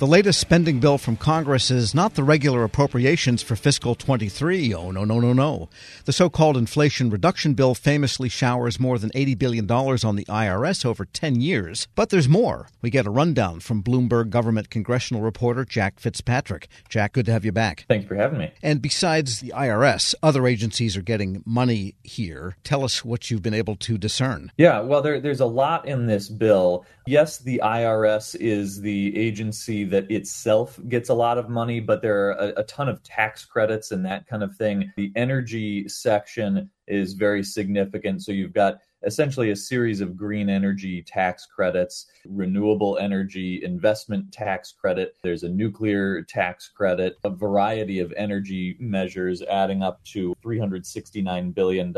The latest spending bill from Congress is not the regular appropriations for fiscal 23. Oh, no, no, no, no. The so called Inflation Reduction Bill famously showers more than $80 billion on the IRS over 10 years. But there's more. We get a rundown from Bloomberg government congressional reporter Jack Fitzpatrick. Jack, good to have you back. Thanks for having me. And besides the IRS, other agencies are getting money here. Tell us what you've been able to discern. Yeah, well, there, there's a lot in this bill. Yes, the IRS is the agency that itself gets a lot of money, but there are a, a, ton of tax credits and that kind of thing. The energy section is very significant. So you've got essentially a series of green energy tax credits, renewable energy investment tax credit. There's a nuclear tax credit, a variety of energy measures adding up to $369 billion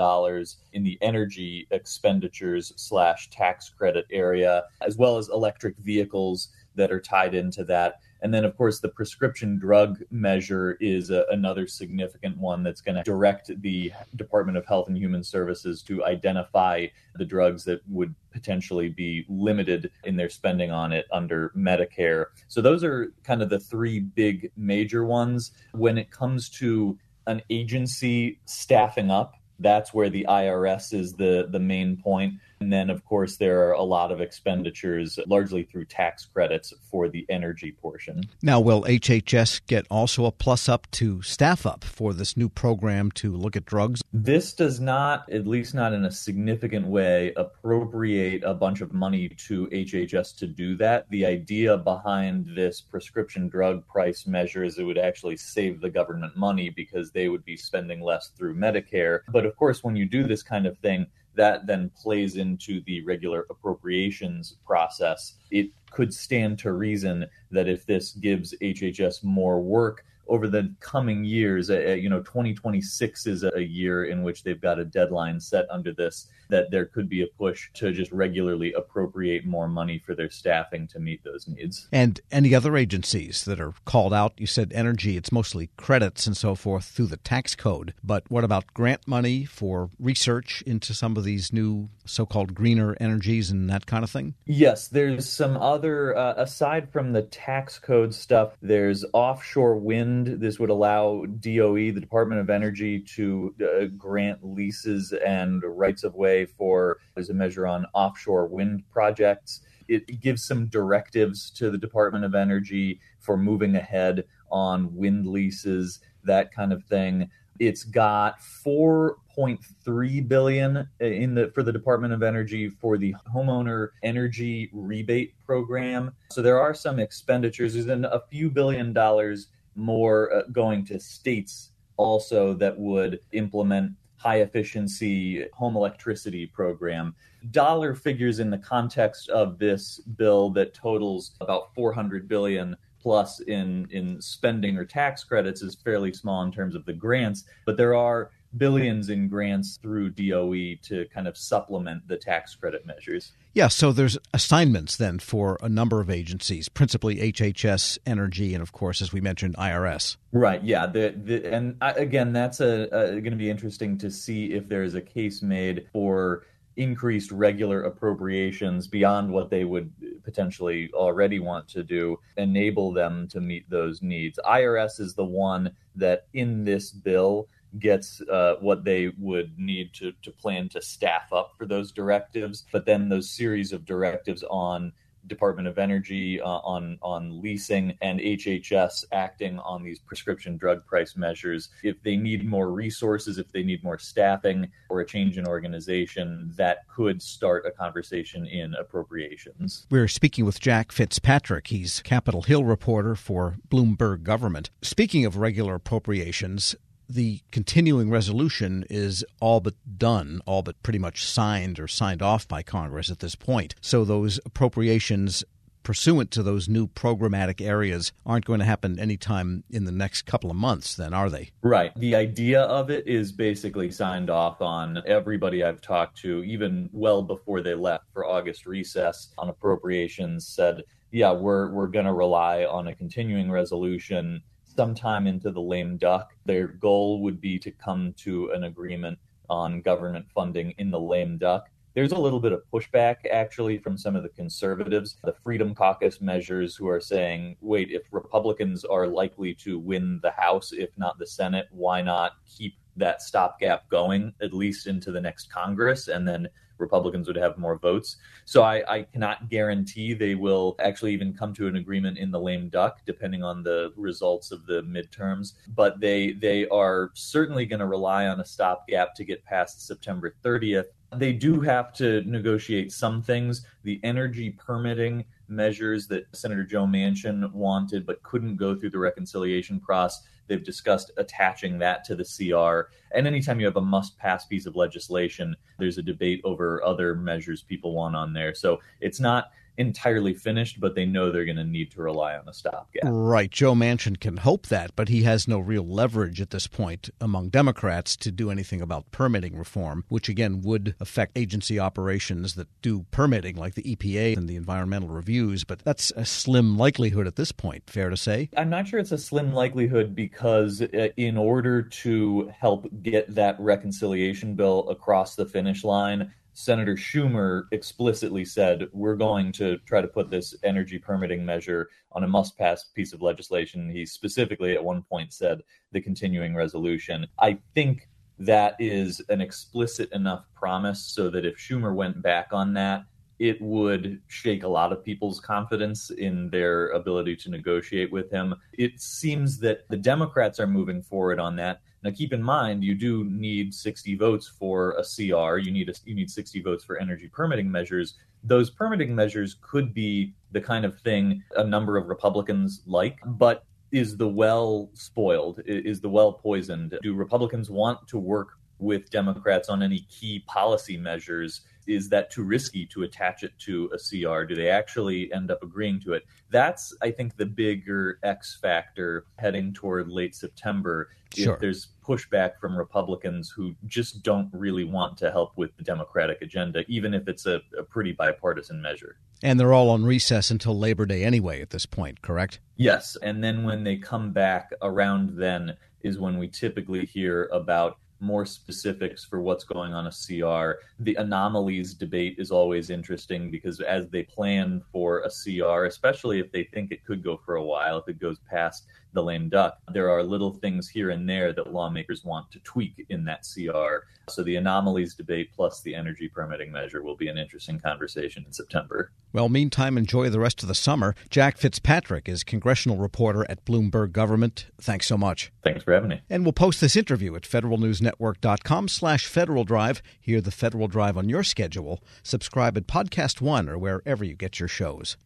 in the energy expenditures slash tax credit area, as well as electric vehicles that are tied into that. And then, of course, the prescription drug measure is a, another significant one that's going to direct the Department of Health and Human Services to identify the drugs that would potentially be limited in their spending on it under Medicare. So, those are kind of the three big major ones. When it comes to an agency staffing up, that's where the IRS is the, the main point. And then, of course, there are a lot of expenditures, largely through tax credits for the energy portion. Now, will HHS get also a plus up to staff up for this new program to look at drugs? This does not, at least not in a significant way, appropriate a bunch of money to HHS to do that. The idea behind this prescription drug price measure is it would actually save the government money because they would be spending less through Medicare. But of course, when you do this kind of thing, that then plays into the regular appropriations process. It could stand to reason that if this gives HHS more work, over the coming years, uh, uh, you know, 2026 is a year in which they've got a deadline set under this, that there could be a push to just regularly appropriate more money for their staffing to meet those needs. And any other agencies that are called out? You said energy, it's mostly credits and so forth through the tax code. But what about grant money for research into some of these new so called greener energies and that kind of thing? Yes, there's some other, uh, aside from the tax code stuff, there's offshore wind this would allow DOE, the Department of Energy, to uh, grant leases and rights of way for, as a measure on offshore wind projects. It gives some directives to the Department of Energy for moving ahead on wind leases, that kind of thing. It's got 4.3 billion in the for the Department of Energy for the homeowner energy rebate program. So there are some expenditures. There's a few billion dollars more uh, going to states also that would implement high efficiency home electricity program. Dollar figures in the context of this bill that totals about 400 billion plus in in spending or tax credits is fairly small in terms of the grants, but there are billions in grants through DOE to kind of supplement the tax credit measures. Yeah, so there's assignments then for a number of agencies, principally HHS, Energy, and of course, as we mentioned, IRS. Right. Yeah. The, the and I, again, that's a, a going to be interesting to see if there is a case made for increased regular appropriations beyond what they would potentially already want to do, enable them to meet those needs. IRS is the one that in this bill gets uh, what they would need to, to plan to staff up for those directives. But then those series of directives on Department of Energy uh, on on leasing and HHS acting on these prescription drug price measures. If they need more resources, if they need more staffing or a change in organization, that could start a conversation in appropriations. We're speaking with Jack Fitzpatrick. He's Capitol Hill reporter for Bloomberg Government. Speaking of regular appropriations, the continuing resolution is all but done, all but pretty much signed or signed off by Congress at this point. So those appropriations pursuant to those new programmatic areas aren't going to happen anytime in the next couple of months, then, are they? Right. The idea of it is basically signed off on everybody I've talked to, even well before they left for August recess on appropriations, said, yeah, we're, we're going to rely on a continuing resolution sometime into the lame duck. Their goal would be to come to an agreement on government funding in the lame duck. There's a little bit of pushback actually from some of the conservatives, the Freedom Caucus measures, who are saying, wait, if Republicans are likely to win the House, if not the Senate, why not keep that stopgap going at least into the next Congress and then Republicans would have more votes. So I, I, cannot guarantee they will actually even come to an agreement in the lame duck, depending on the results of the midterms. But they they are certainly going to rely on a stopgap to get past September 30th. They do have to negotiate some things. The energy permitting measures that Senator Joe Manchin wanted but couldn't go through the reconciliation process They've discussed attaching that to the CR. And anytime you have a must pass piece of legislation, there's a debate over other measures people want on there. So it's not entirely finished, but they know they're going to need to rely on a stopgap. Right. Joe Manchin can hope that, but he has no real leverage at this point among Democrats to do anything about permitting reform, which again would affect agency operations that do permitting, like the EPA and the environmental reviews. But that's a slim likelihood at this point, fair to say? I'm not sure it's a slim likelihood because, uh, in order to help get that reconciliation bill across the finish line, Senator Schumer explicitly said, we're going to try to put this energy permitting measure on a must pass piece of legislation. He specifically at one point said the continuing resolution. I think that is an explicit enough promise so that if Schumer went back on that, it would shake a lot of people's confidence in their ability to negotiate with him. It seems that the Democrats are moving forward on that. Now, keep in mind, you do need 60 votes for a CR. You need a, you need 60 votes for energy permitting measures. Those permitting measures could be the kind of thing a number of Republicans like, but is the well spoiled? Is the well poisoned? Do Republicans want to work with Democrats on any key policy measures is that too risky to attach it to a CR? Do they actually end up agreeing to it? That's, I think, the bigger X factor heading toward late September. Sure. If there's pushback from Republicans who just don't really want to help with the Democratic agenda, even if it's a, a pretty bipartisan measure. And they're all on recess until Labor Day anyway at this point, correct? Yes. And then when they come back around then is when we typically hear about more specifics for what's going on a CR. The anomalies debate is always interesting because as they plan for a CR, especially if they think it could go for a while, if it goes past the lame duck. There are little things here and there that lawmakers want to tweak in that CR. So the anomalies debate plus the energy permitting measure will be an interesting conversation in September. Well, meantime, enjoy the rest of the summer. Jack Fitzpatrick is congressional reporter at Bloomberg Government. Thanks so much. Thanks for having me. And we'll post this interview at federalnewsnetwork.com slash Federal Drive. Hear the Federal Drive on your schedule. Subscribe at Podcast One or wherever you get your shows.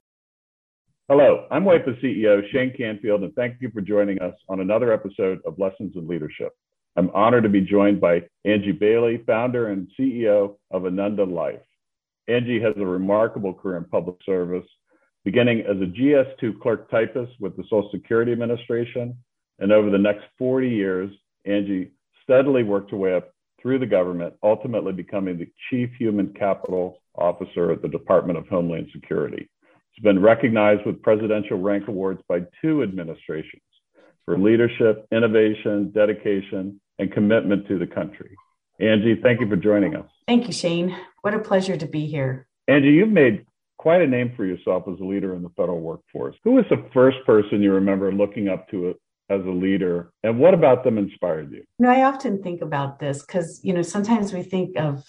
Hello, I'm WIPA CEO Shane Canfield, and thank you for joining us on another episode of Lessons in Leadership. I'm honored to be joined by Angie Bailey, founder and CEO of Ananda Life. Angie has a remarkable career in public service, beginning as a GS2 clerk typist with the Social Security Administration. And over the next 40 years, Angie steadily worked her way up through the government, ultimately becoming the Chief Human Capital Officer at the Department of Homeland Security. It's been recognized with presidential rank awards by two administrations for leadership, innovation, dedication, and commitment to the country. Angie, thank you for joining us. Thank you, Shane. What a pleasure to be here. Angie, you've made quite a name for yourself as a leader in the federal workforce. Who was the first person you remember looking up to as a leader, and what about them inspired you? You know, I often think about this because, you know, sometimes we think of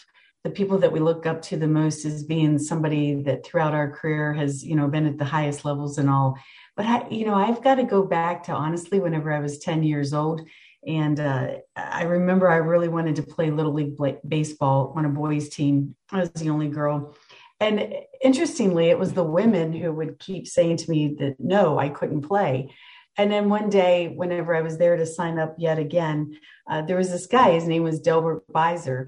the people that we look up to the most as being somebody that throughout our career has you know been at the highest levels and all. But I, you know i've got to go back to honestly whenever i was 10 years old. And uh, i remember i really wanted to play little league baseball on a boys team. I was the only girl. And interestingly it was the women who would keep saying to me that no i couldn't play. And then one day whenever i was there to sign up yet again uh, there was this guy his name was delbert beiser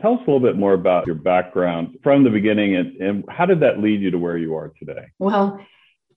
Tell us a little bit more about your background from the beginning and, and how did that lead you to where you are today? Well,